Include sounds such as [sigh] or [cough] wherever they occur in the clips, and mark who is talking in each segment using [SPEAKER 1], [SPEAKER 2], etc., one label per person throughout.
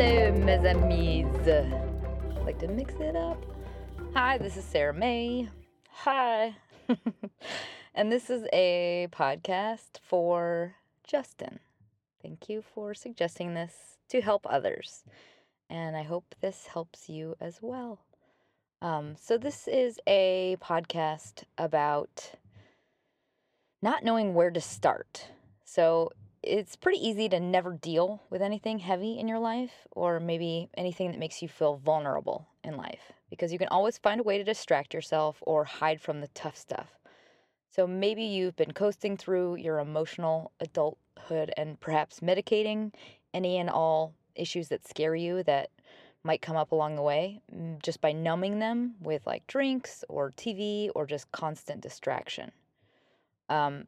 [SPEAKER 1] Hello, mes amis. Like to mix it up. Hi, this is Sarah May. Hi. [laughs] and this is a podcast for Justin. Thank you for suggesting this to help others. And I hope this helps you as well. Um, so, this is a podcast about not knowing where to start. So, it's pretty easy to never deal with anything heavy in your life or maybe anything that makes you feel vulnerable in life because you can always find a way to distract yourself or hide from the tough stuff. So maybe you've been coasting through your emotional adulthood and perhaps medicating any and all issues that scare you that might come up along the way mm, just by numbing them with like drinks or TV or just constant distraction. Um,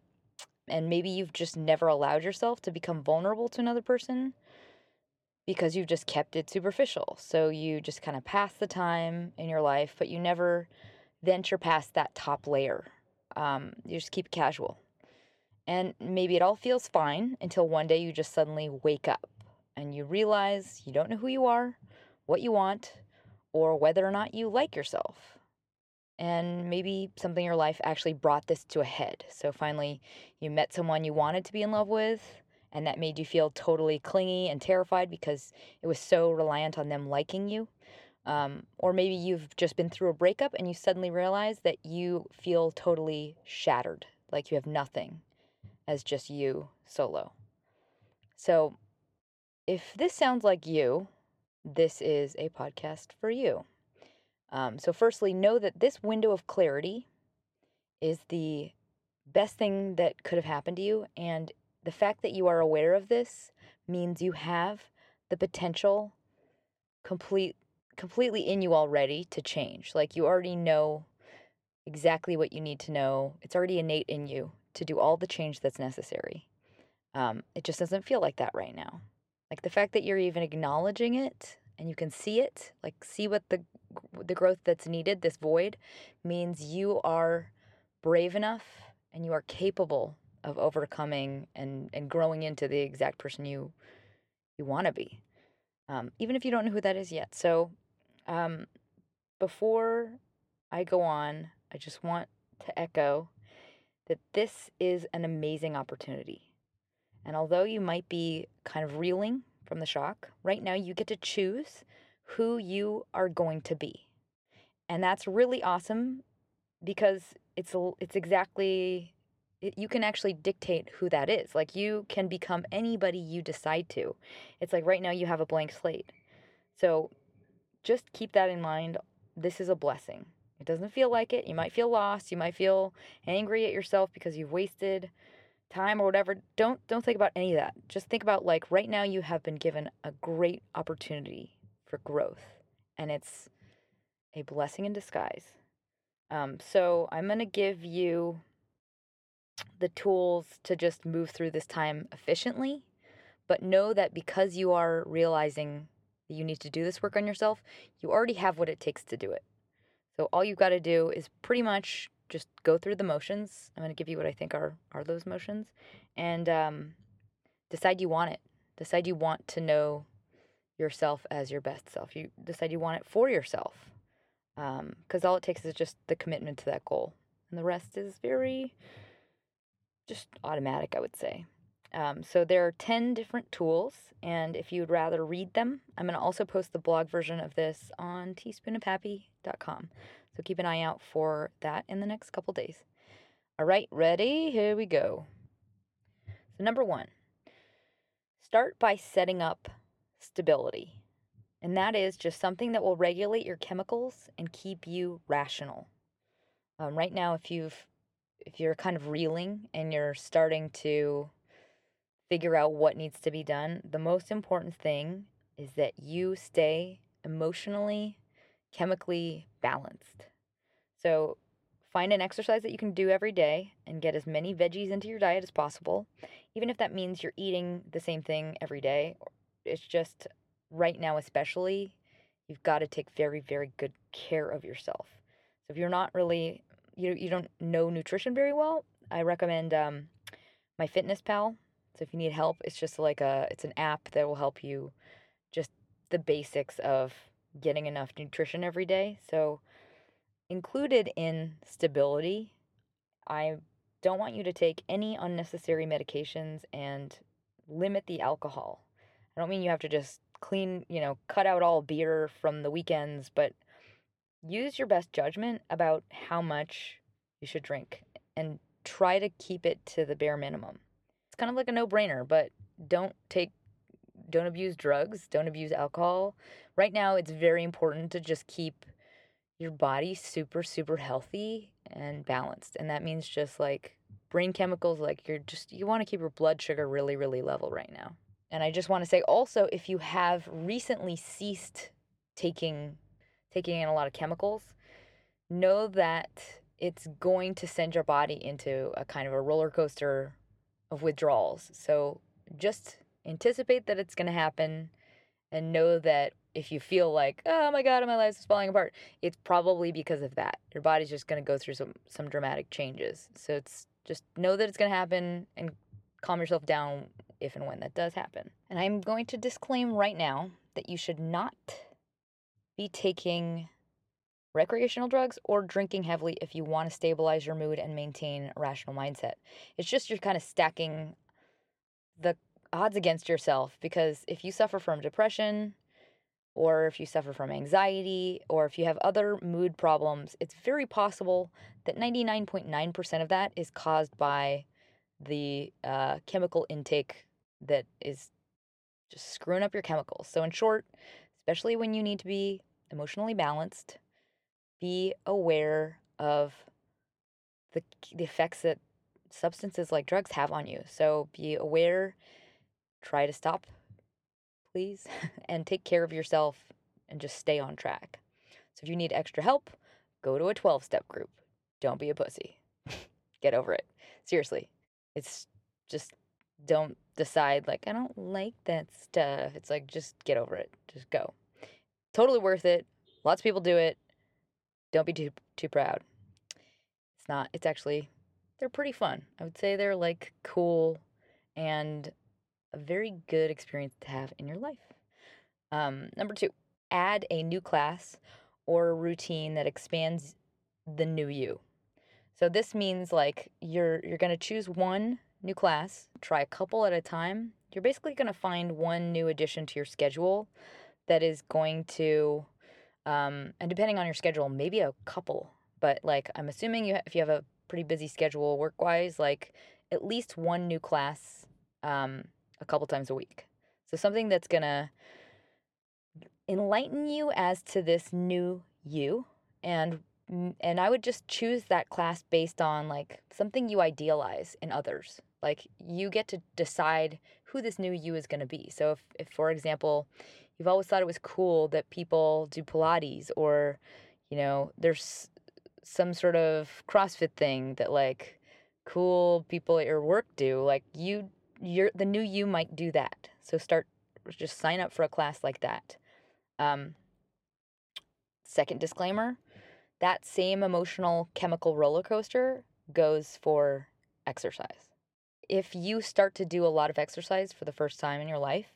[SPEAKER 1] and maybe you've just never allowed yourself to become vulnerable to another person because you've just kept it superficial. So you just kind of pass the time in your life, but you never venture past that top layer. Um, you just keep casual. And maybe it all feels fine until one day you just suddenly wake up and you realize you don't know who you are, what you want, or whether or not you like yourself and maybe something in your life actually brought this to a head. So finally, you met someone you wanted to be in love with, and that made you feel totally clingy and terrified because it was so reliant on them liking you. Um, or maybe you've just been through a breakup and you suddenly realize that you feel totally shattered, like you have nothing as just you solo. So, if this sounds like you, this is a podcast for you. Um, so, firstly, know that this window of clarity is the best thing that could have happened to you. And the fact that you are aware of this means you have the potential complete completely in you already to change. Like you already know exactly what you need to know. It's already innate in you to do all the change that's necessary. Um, it just doesn't feel like that right now. Like the fact that you're even acknowledging it and you can see it, like see what the the growth that's needed, this void, means you are brave enough and you are capable of overcoming and, and growing into the exact person you you want to be, um, even if you don't know who that is yet. So, um, before I go on, I just want to echo that this is an amazing opportunity. And although you might be kind of reeling from the shock, right now you get to choose who you are going to be. And that's really awesome because it's it's exactly you can actually dictate who that is. Like you can become anybody you decide to. It's like right now you have a blank slate. So just keep that in mind. This is a blessing. It doesn't feel like it. You might feel lost. You might feel angry at yourself because you've wasted time or whatever. Don't don't think about any of that. Just think about like right now you have been given a great opportunity for growth. And it's a blessing in disguise. Um, so I'm going to give you the tools to just move through this time efficiently. But know that because you are realizing that you need to do this work on yourself, you already have what it takes to do it. So all you've got to do is pretty much just go through the motions. I'm going to give you what I think are are those motions, and um, decide you want it. Decide you want to know yourself as your best self. You decide you want it for yourself. Because um, all it takes is just the commitment to that goal. And the rest is very just automatic, I would say. Um, so there are 10 different tools. And if you would rather read them, I'm going to also post the blog version of this on teaspoonofhappy.com. So keep an eye out for that in the next couple days. All right, ready? Here we go. So, number one, start by setting up stability. And that is just something that will regulate your chemicals and keep you rational. Um, right now, if you've if you're kind of reeling and you're starting to figure out what needs to be done. The most important thing is that you stay emotionally, chemically balanced. So find an exercise that you can do every day and get as many veggies into your diet as possible, even if that means you're eating the same thing every day. It's just right now, especially, you've got to take very, very good care of yourself. So if you're not really, you, you don't know nutrition very well, I recommend um, MyFitnessPal. So if you need help, it's just like a, it's an app that will help you just the basics of getting enough nutrition every day. So included in stability, I don't want you to take any unnecessary medications and limit the alcohol. I don't mean you have to just clean, you know, cut out all beer from the weekends, but use your best judgment about how much you should drink and try to keep it to the bare minimum. It's kind of like a no-brainer, but don't take don't abuse drugs, don't abuse alcohol. Right now it's very important to just keep your body super super healthy and balanced. And that means just like brain chemicals like you're just you want to keep your blood sugar really really level right now. And I just want to say also if you have recently ceased taking taking in a lot of chemicals, know that it's going to send your body into a kind of a roller coaster of withdrawals. So just anticipate that it's going to happen and know that if you feel like, oh my God, my life is falling apart, it's probably because of that. Your body's just going to go through some, some dramatic changes. So it's just know that it's going to happen and calm yourself down if and when that does happen. And I'm going to disclaim right now that you should not be taking recreational drugs or drinking heavily if you want to stabilize your mood and maintain a rational mindset. It's just you're kind of stacking the odds against yourself because if you suffer from depression or if you suffer from anxiety or if you have other mood problems, it's very possible that 99.9% of that is caused by the uh, chemical intake that is just screwing up your chemicals. So, in short, especially when you need to be emotionally balanced, be aware of the, the effects that substances like drugs have on you. So, be aware try to stop, please, [laughs] and take care of yourself and just stay on track. So if you need extra help, go to a 12 step group. Don't be a pussy. [laughs] Get over it. Seriously. It's just don't decide, like, I don't like that stuff. It's like, just get over it. Just go. Totally worth it. Lots of people do it. Don't be too too proud. It's not. It's actually they're pretty fun. I would say they're like cool and a very good experience to have in your life. Um, number two, add a new class or routine that expands the new you. So this means like you're you're to choose one new class, try a couple at a time. You're basically to find one new addition to your schedule that is going to um, and depending on your schedule, maybe a couple. But like I'm assuming you if you have a pretty busy schedule work wise, like at least one new class um, a couple times a week. So something that's going to enlighten you as to this new you and and I would just choose that class based on like something you idealize in others. Like you get to decide who this new you is going to be. So if, if for example, you've always thought it was cool that people do pilates or you know, there's some sort of CrossFit thing that like cool people at your work do, like you you're the new you might do that. So start just sign up for a class like that. Um, second disclaimer that same emotional chemical roller coaster goes for exercise. If you start to do a lot of exercise for the first time in your life,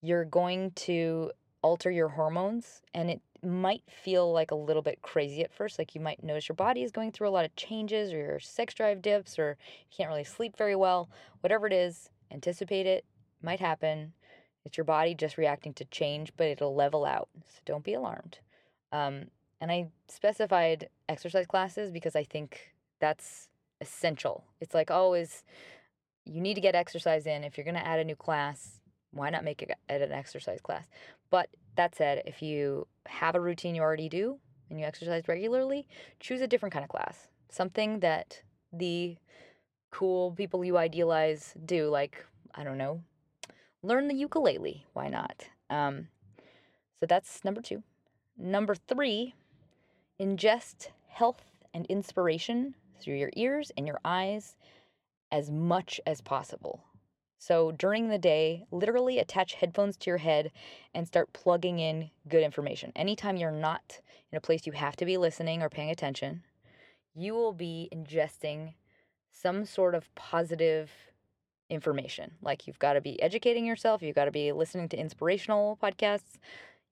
[SPEAKER 1] you're going to alter your hormones and it might feel like a little bit crazy at first. Like you might notice your body is going through a lot of changes, or your sex drive dips, or you can't really sleep very well. Whatever it is, anticipate it, might happen. It's your body just reacting to change, but it'll level out. So don't be alarmed. Um, and I specified exercise classes because I think that's essential. It's like always, you need to get exercise in. If you're going to add a new class, why not make it an exercise class? But that said, if you have a routine you already do and you exercise regularly, choose a different kind of class. Something that the cool people you idealize do. Like, I don't know, learn the ukulele. Why not? Um, so that's number two. Number three, ingest health and inspiration through your ears and your eyes as much as possible. So during the day, literally attach headphones to your head and start plugging in good information. Anytime you're not in a place you have to be listening or paying attention, you will be ingesting some sort of positive information. Like you've got to be educating yourself, you've got to be listening to inspirational podcasts.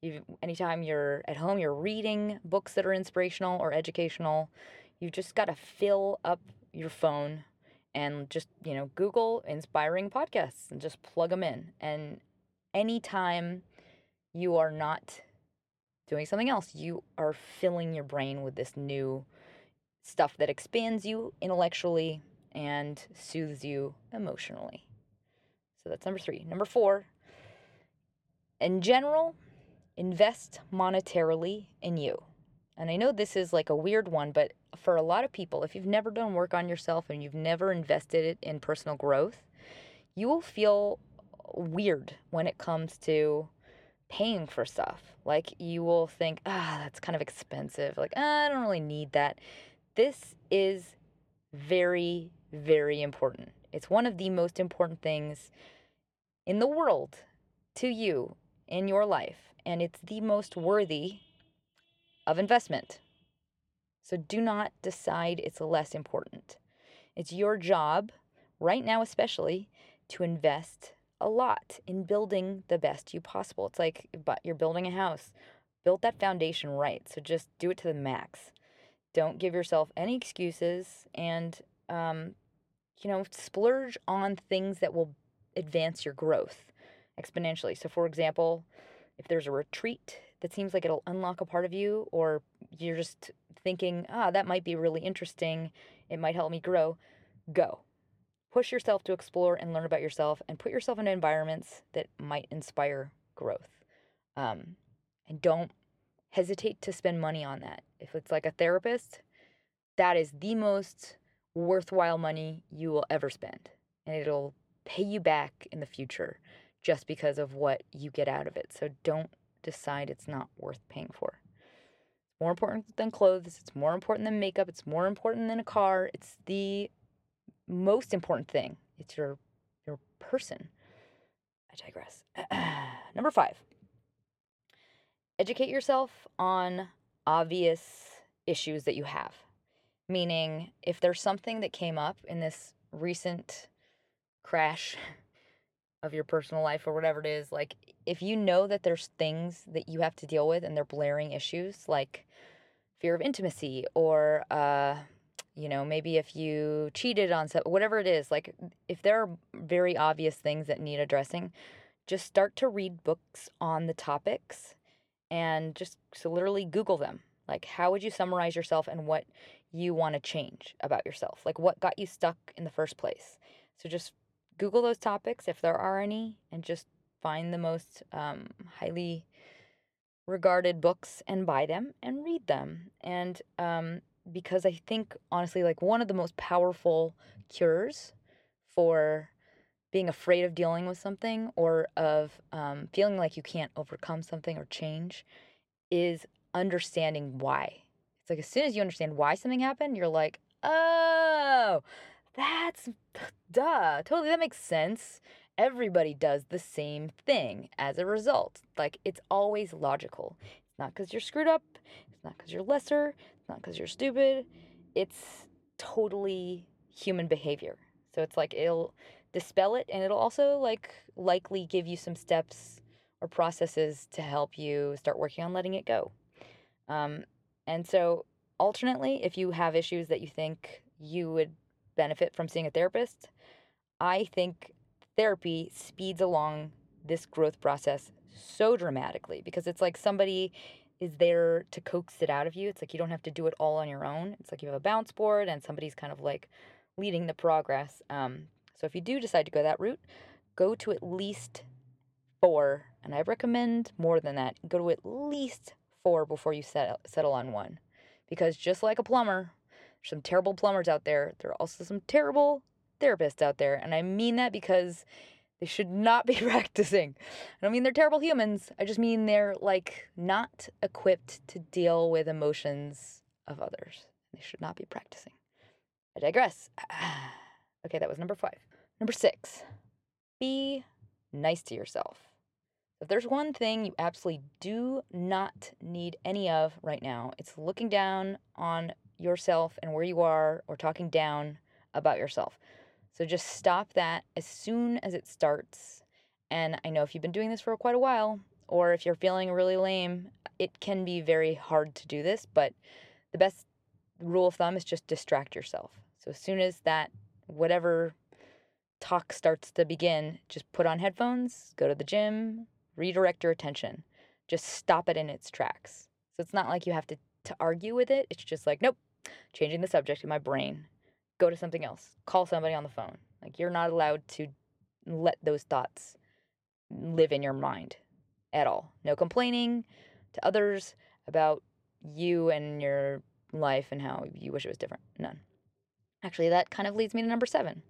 [SPEAKER 1] You anytime you're at home, you're reading books that are inspirational or educational. You've just got to fill up your phone and just, you know, Google inspiring podcasts and just plug them in. And anytime you are not doing something else, you are filling your brain with this new stuff that expands you intellectually and soothes you emotionally. So that's number three. Number four, in general, invest monetarily in you. And I know this is like a weird one, but for a lot of people, if you've never done work on yourself and you've never invested it in personal growth, you will feel weird when it comes to paying for stuff. Like you will think, ah, that's kind of expensive. Like, ah, I don't really need that. This is very, very important. It's one of the most important things in the world to you in your life, and it's the most worthy of investment. So do not decide it's less important. It's your job, right now especially, to invest a lot in building the best you possible. It's like but you're building a house. Build that foundation right. So just do it to the max. Don't give yourself any excuses and um, you know, splurge on things that will advance your growth exponentially. So for example, if there's a retreat that seems like it'll unlock a part of you or you're just thinking, ah, that might be really interesting, it might help me grow, go. Push yourself to explore and learn about yourself and put yourself in environments that might inspire growth. Um, and don't hesitate to spend money on that. If it's like a therapist, that is the most worthwhile money you will ever spend. And it'll pay you back in the future just because of what you get out of it. So don't decide it's not worth paying for. It's more important than clothes, it's more important than makeup, it's more important than a car. It's the most important thing. It's your your person. I digress. [clears throat] Number 5. Educate yourself on obvious issues that you have. Meaning, if there's something that came up in this recent crash [laughs] of your personal life or whatever it is, like if you know that there's things that you have to deal with and they're blaring issues like fear of intimacy or uh you know maybe if you cheated on some whatever it is like if there are very obvious things that need addressing just start to read books on the topics and just so literally google them. Like how would you summarize yourself and what you want to change about yourself? Like what got you stuck in the first place? So just Google those topics if there are any and just find the most um, highly regarded books and buy them and read them. And um, because I think, honestly, like one of the most powerful cures for being afraid of dealing with something or of um, feeling like you can't overcome something or change is understanding why. It's like as soon as you understand why something happened, you're like, oh, that's duh. Totally, that makes sense. Everybody does the same thing as a result. Like, it's always logical. It's not because you're screwed up. It's not because you're lesser. It's not because you're stupid. It's totally human behavior. So it's like it'll dispel it and it'll also like likely give you some steps or processes to help you start working on letting it go. Um, and so alternately, if you have issues that you think you would benefit from seeing a therapist, I think therapy speeds along this growth process so dramatically because it's like somebody is there to coax it out of you. It's like you don't have to do it all on your own. It's like you have a bounce board and somebody's kind of like leading the progress. Um, so if you do decide to go that route, go to at least four, and I recommend more than that. Go to at least four before you settle on one, because just like a plumber, some terrible plumbers out there. There are also some terrible therapists out there. And I mean that because They should not be [laughs] practicing. I don't mean they're terrible humans. I just mean they're like not equipped to deal with emotions of others. They should not be practicing. I digress. [sighs] okay, that was number five. Number six, be nice to yourself. If there's one thing you absolutely do not need any of right now, it's looking down on yourself and where you are or talking down about yourself. So just stop that as soon as it starts. And I know if you've been doing this for quite a while, or if you're feeling really lame, it can be very hard to do this, but the best rule of thumb is just distract yourself. So as soon as that, whatever talk starts to begin, just put on headphones, go to the gym, redirect your attention. Just stop it in its tracks. So it's not like you have to, to argue with it. It's just like, nope, changing the subject in my brain. Go to something else. Call somebody on the phone. Like you're not allowed to let those thoughts live in your mind at all. No complaining to others about you and your life and how you wish it was different. None. Actually, that kind of leads me to number seven.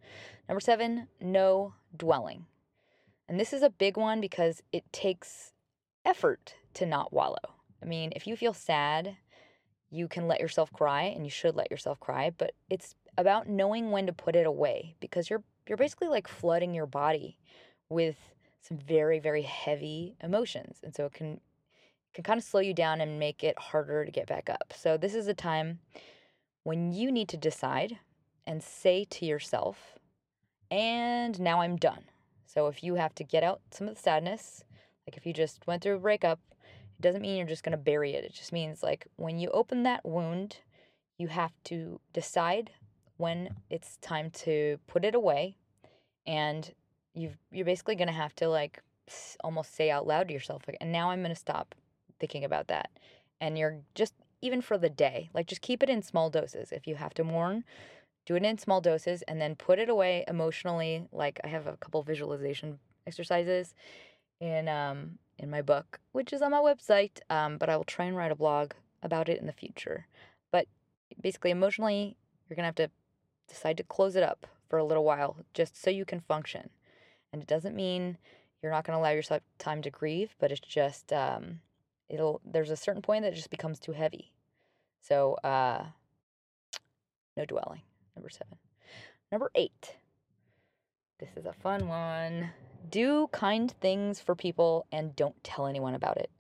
[SPEAKER 1] Number seven, no dwelling. And this is a big one because it takes effort to not wallow. I mean, if you feel sad, you can let yourself cry and you should let yourself cry, but it's about knowing when to put it away because you're you're basically like flooding your body with some very very heavy emotions. And so it can can kind of slow you down and make it harder to get back up. So this is a time when you need to decide and say to yourself, and now I'm done. So if you have to get out some of the sadness, like if you just went through a breakup, it doesn't mean you're just going to bury it. It just means like when you open that wound, you have to decide when it's time to put it away and you you're basically going to have to like almost say out loud to yourself like and now I'm going to stop thinking about that. And you're just even for the day, like just keep it in small doses. If you have to mourn, do it in small doses and then put it away emotionally. Like I have a couple visualization exercises in um in my book, which is on my website. Um, but I will try and write a blog about it in the future. But basically, emotionally, you're gonna have to decide to close it up for a little while, just so you can function. And it doesn't mean you're not gonna allow yourself time to grieve, but it's just um, it'll. There's a certain point that just becomes too heavy. So uh, no dwelling. Number seven. Number eight. This is a fun one. Do kind things for people and don't tell anyone about it.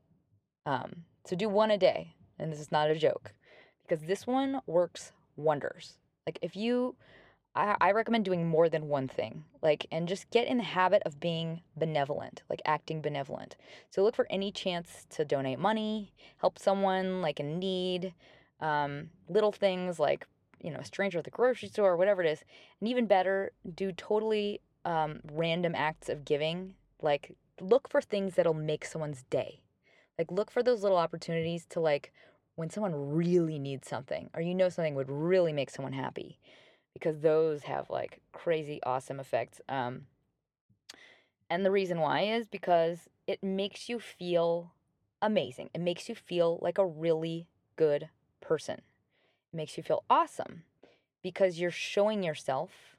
[SPEAKER 1] Um, so do one a day, and this is not a joke, because this one works wonders. Like if you, I, I recommend doing more than one thing. Like and just get in the habit of being benevolent, like acting benevolent. So look for any chance to donate money, help someone like in need. Um, little things like you know, a stranger at the grocery store or whatever it is. And even better, do totally um, random acts of giving. Like, look for things that'll make someone's day. Like, look for those little opportunities to, like, when someone really needs something or you know something would really make someone happy because those have like crazy awesome effects. Um, and the reason why is because it makes you feel amazing. It makes you feel like a really good person It makes you feel awesome because you're showing yourself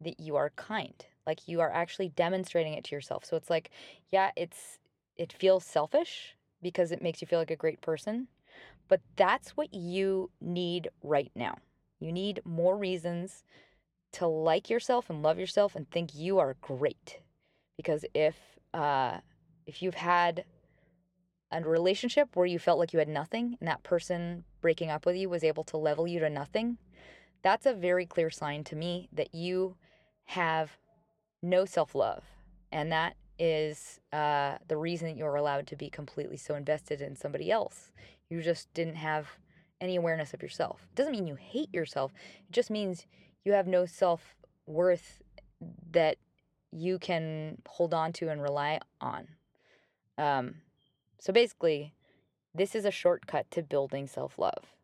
[SPEAKER 1] that you are kind. Like you are actually demonstrating it to yourself. So it's like, yeah, it's it feels selfish because it makes you feel like a great person, but that's what you need right now. You need more reasons to like yourself and love yourself and think you are great. Because if uh if you've had a relationship where you felt like you had nothing and that person breaking up with you was able to level you to nothing, that's a very clear sign to me that you have no self love. And that is uh, the reason that you're allowed to be completely so invested in somebody else. You just didn't have any awareness of yourself. It doesn't mean you hate yourself, it just means you have no self worth that you can hold on to and rely on. Um, so basically, this is a shortcut to building self love.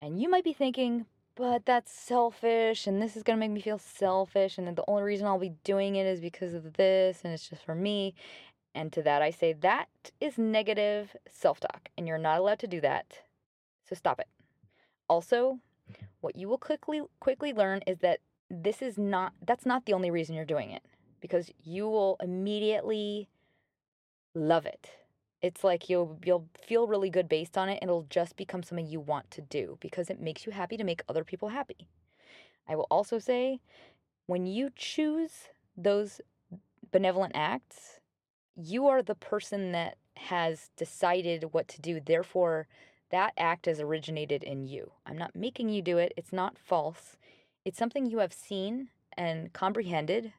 [SPEAKER 1] And you might be thinking, but that's selfish, and this is going to make me feel selfish, and the only reason I'll be doing it is because of this, and it's just for me. And to that, I say that is negative self talk, and you're not allowed to do that. So stop it. Also, what you will quickly quickly learn is that this is not that's not the only reason you're doing it because you will immediately love it. It's like you'll you'll feel really good based on it and it'll just become something you want to do because it makes you happy to make other people happy. I will also say when you choose those benevolent acts, you are the person that has decided what to do. Therefore, that act has originated in you. I'm not making you do it. It's not false. It's something you have seen and comprehended.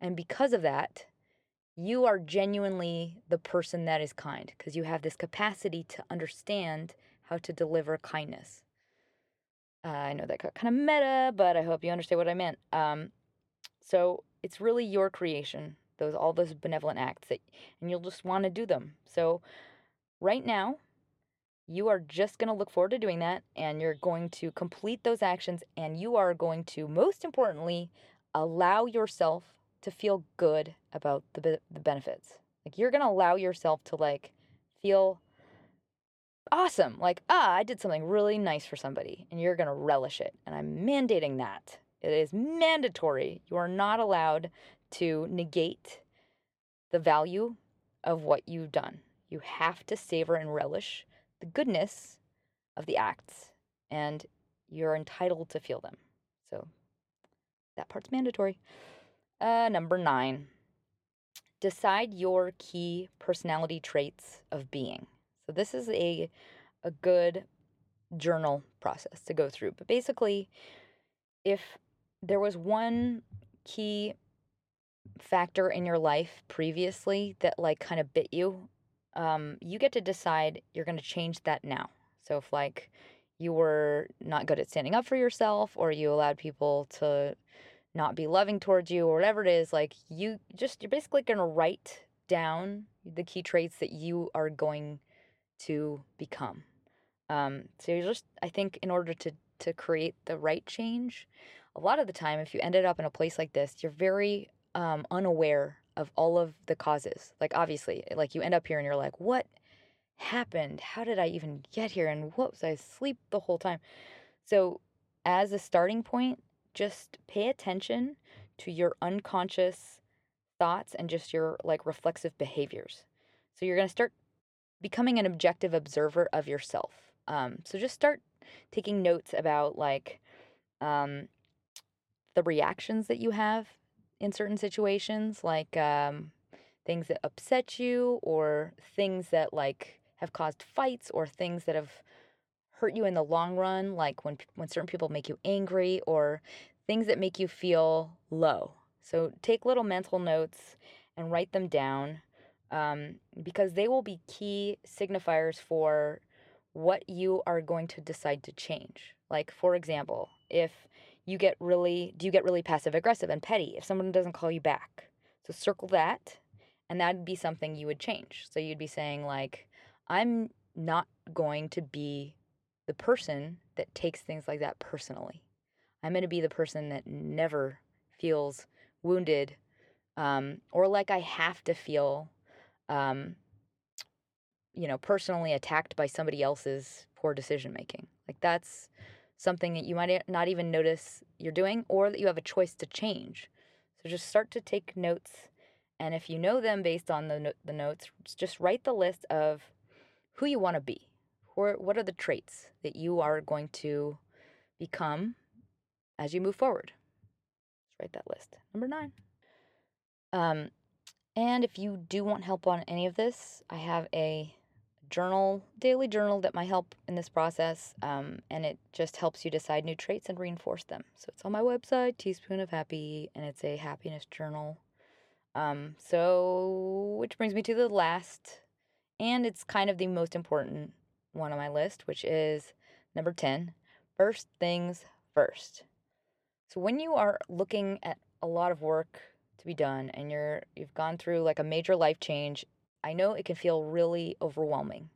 [SPEAKER 1] And because of that, you are genuinely the person that is kind because you have this capacity to understand how to deliver kindness. Uh, I know that got kind of meta, but I hope you understand what I meant. Um, so it's really your creation, those all those benevolent acts that, and you'll just want to do them. So right now, you are just going to look forward to doing that, and you're going to complete those actions, and you are going to, most importantly, allow yourself to feel good about the the benefits. Like you're going to allow yourself to like feel awesome. Like, ah, I did something really nice for somebody and you're going to relish it. And I'm mandating that. It is mandatory. You are not allowed to negate the value of what you've done. You have to savor and relish the goodness of the acts and you're entitled to feel them. So that part's mandatory. Uh, number nine, decide your key personality traits of being. So this is a a good journal process to go through. But basically, if there was one key factor in your life previously that like kind of bit you, um, you get to decide you're going to change that now. So if like you were not good at standing up for yourself or you allowed people to not be loving towards you or whatever it is like you just you're basically going to write down the key traits that you are going to become. Um, so you just i think in order to to create the right change a lot of the time if you ended up in a place like this you're very um, unaware of all of the causes. Like obviously like you end up here and you're like what happened? How did i even get here? And what was i asleep the whole time? So as a starting point just pay attention to your unconscious thoughts and just your like reflexive behaviors. So you're going to start becoming an objective observer of yourself. Um, so just start taking notes about like um, the reactions that you have in certain situations, like um, things that upset you or things that like have caused fights or things that have hurt you in the long run, like when when certain people make you angry or things that make you feel low. So take little mental notes and write them down um, because they will be key signifiers for what you are going to decide to change. Like for example, if you get really do you get really passive aggressive and petty if someone doesn't call you back. So circle that and that'd be something you would change. So you'd be saying like I'm not going to be the person that takes things like that personally. I'm going to be the person that never feels wounded um, or like I have to feel, um, you know, personally attacked by somebody else's poor decision making. Like that's something that you might not even notice you're doing or that you have a choice to change. So just start to take notes. And if you know them based on the, no- the notes, just write the list of who you want to be or what are the traits that you are going to become as you move forward. Let's write that list. Number nine. Um, and if you do want help on any of this, I have a journal, daily journal that might help in this process. Um, and it just helps you decide new traits and reinforce them. So it's on my website, Teaspoon of Happy, and it's a happiness journal. Um, so, which brings me to the last, and it's kind of the most important one on my list, which is number 10 first things first. So when you are looking at a lot of work to be done and you're you've gone through like a major life change, I know it can feel really overwhelming.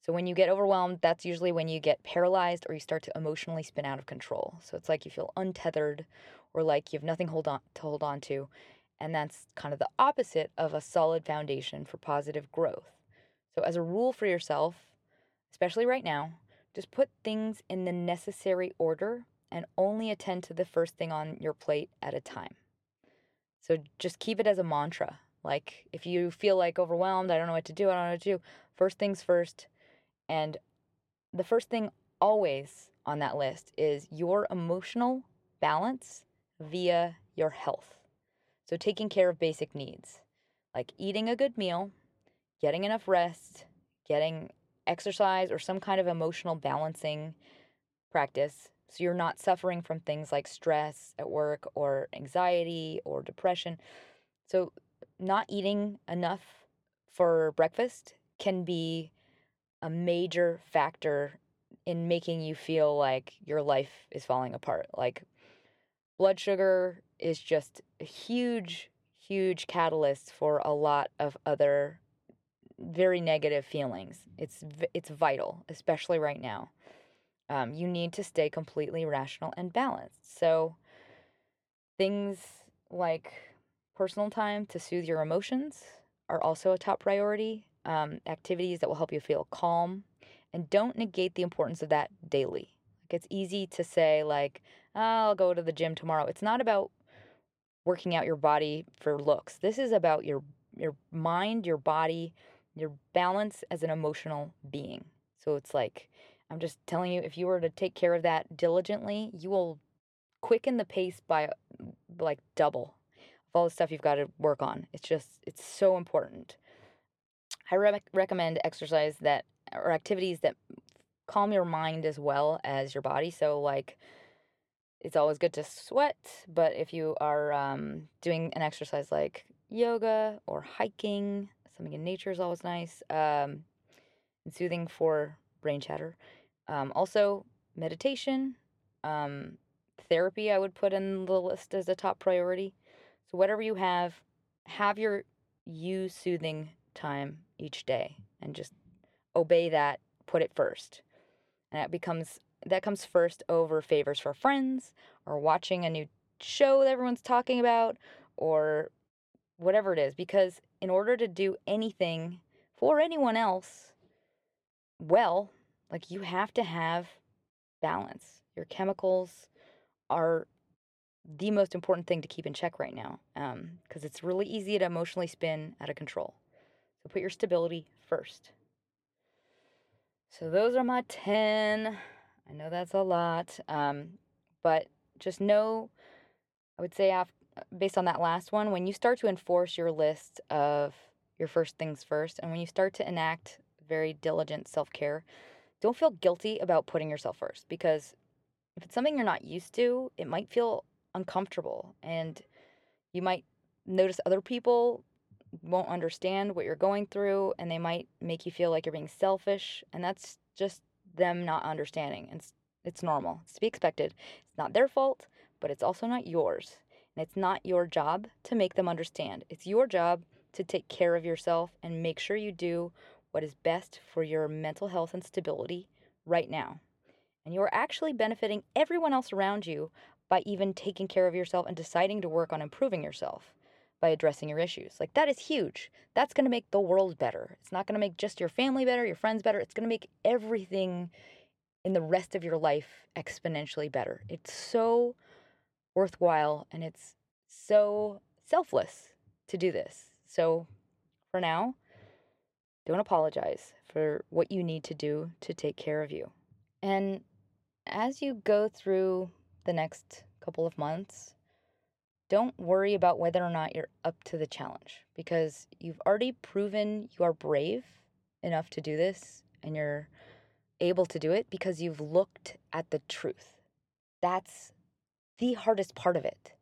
[SPEAKER 1] So when you get overwhelmed, that's usually when you get paralyzed or you start to emotionally spin out of control. So it's like you feel untethered or like you have nothing hold on to hold on to. And that's kind of the opposite of a solid foundation for positive growth. So as a rule for yourself, especially right now, just put things in the necessary order and only attend to the first thing on your plate at a time. So just keep it as a mantra. Like if you feel like overwhelmed, I don't know what to do, I don't know what to do, first things first. And the first thing always on that list is your emotional balance via your health. So taking care of basic needs like eating a good meal, getting enough rest, getting exercise or some kind of emotional balancing practice so you're not suffering from things like stress at work or anxiety or depression. So, not eating enough for breakfast can be a major factor in making you feel like your life is falling apart. Like, blood sugar is just a huge, huge catalyst for a lot of other very negative feelings. It's it's vital, especially right now. Um, you need to stay completely rational and balanced. So things like personal time to soothe your emotions are also a top priority. Um, activities that will help you feel calm, and don't negate the importance of that daily. Like it's easy to say like, oh, I'll go to the gym tomorrow. It's not about working out your body for looks. This is about your your mind, your body, your balance as an emotional being. So it's like, I'm just telling you, if you were to take care of that diligently, you will quicken the pace by like double of all the stuff you've got to work on. It's just, it's so important. I re- recommend exercise that or activities that calm your mind as well as your body. So, like, it's always good to sweat, but if you are um, doing an exercise like yoga or hiking, in nature is always nice um, and soothing for brain chatter. Um, also, meditation, um, therapy, I would put in the list as a top priority. So, whatever you have, have your you soothing time each day and just obey that, put it first. And that becomes that comes first over favors for friends or watching a new show that everyone's talking about or whatever it is because in order to do anything for anyone else well like you have to have balance. Your chemicals are the most important thing to keep in check right now because um, it's really easy to emotionally spin out of control. So put your stability first. So those are my 10 I know that's a lot, um, but just know, I would say, after, based on that last one, when you start to enforce your list of your first things first, and when you start to enact very diligent self care, don't feel guilty about putting yourself first because if it's something you're not used to, it might feel uncomfortable and you might notice other people won't understand what you're going through and they might make you feel like you're being selfish and that's just them not understanding. And it's, it's normal. It's to be expected. It's not their fault, but it's also not yours. And it's not your job to make them understand. It's your job to take care of yourself and make sure you do what is best for your mental health and stability right now. And you're actually benefiting everyone else around you by even taking care of yourself and deciding to work on improving yourself by addressing your issues. Like that is huge. That's going to make the world better. It's not going to make just your family better, your friends better. It's going to make everything in the rest of your life exponentially better. It's so worthwhile and it's so selfless to do this. So for now, don't apologize for what you need to do to take care of you. And as you go through the next couple of months, don't worry about whether or not you're up to the challenge because you've already proven you are brave enough to do this and you're able to do it because you've looked at the truth. That's the hardest part of it.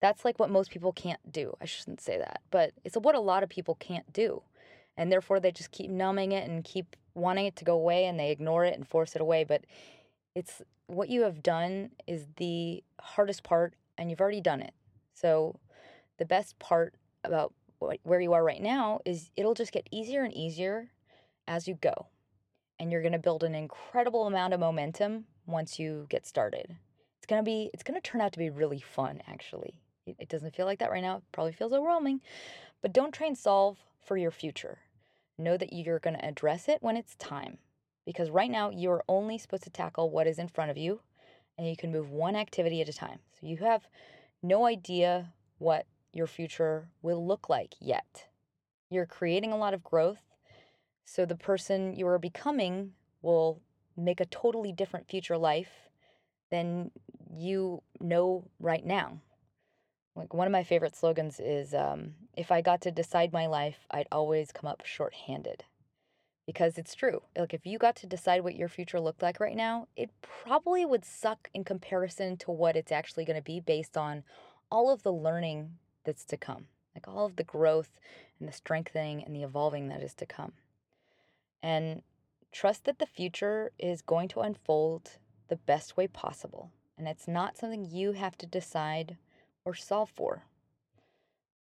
[SPEAKER 1] That's like what most people can't do. I shouldn't say that, but it's what a lot of people can't do. And therefore, they just keep numbing it and keep wanting it to go away and they ignore it and force it away. But it's what you have done is the hardest part, and you've already done it. So, the best part about where you are right now is it'll just get easier and easier as you go. And you're going to build an incredible amount of momentum once you get started. It's to be it's to turn out to be really fun actually. It, it doesn't feel like that right now. It probably feels overwhelming, but don't try and solve for your future. Know that you're to address it when it's time. Because right now you're only supposed to tackle what is in front of you and you can move one activity at a time. So you have no idea what your future will look like yet. You're creating a lot of growth, so the person you are becoming will make a totally different future life than you know right now. Like one of my favorite slogans is um, if I got to decide my life, I'd always come up short-handed. Because it's true. Like if you got to decide what your future looked like right now, it probably would suck in comparison to what it's actually going to be based on all of the learning that's to come. Like all of the growth and the strengthening and the evolving that is to come. And trust that the future is going to unfold the best way possible. And it's not something you have to decide or solve for.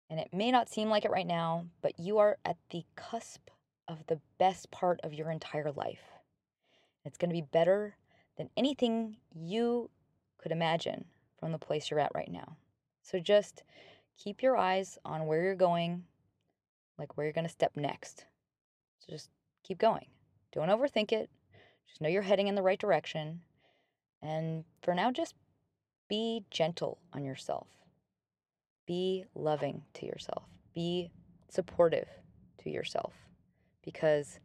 [SPEAKER 1] And it may not seem like it right now, but you are at the cusp of the best part of your entire life. It's going to be better than anything you could imagine from the place you're at right now. So just keep your eyes on where you're going, like where you're going to step next. So just keep going. Don't overthink it. Just know you're heading in the right direction. And for now, just be gentle on yourself. Be loving to yourself. Be supportive to yourself because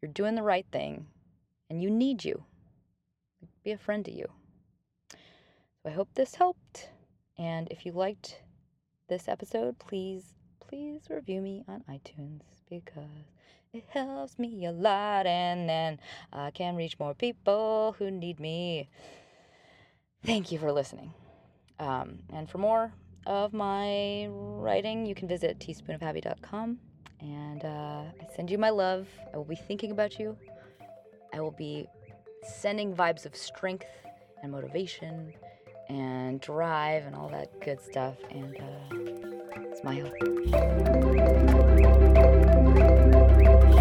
[SPEAKER 1] you're doing the right thing and you need you. Be a friend to you. So I hope this helped. And if you liked this episode, please, please review me on iTunes because it helps me a lot. And then I can reach more people who need me. Thank you for listening. Um, and for more of my writing, you can visit teaspoonofhappy.com. And uh, I send you my love. I will be thinking about you. I will be sending vibes of strength and motivation and drive and all that good stuff. And uh, smile. Thank you.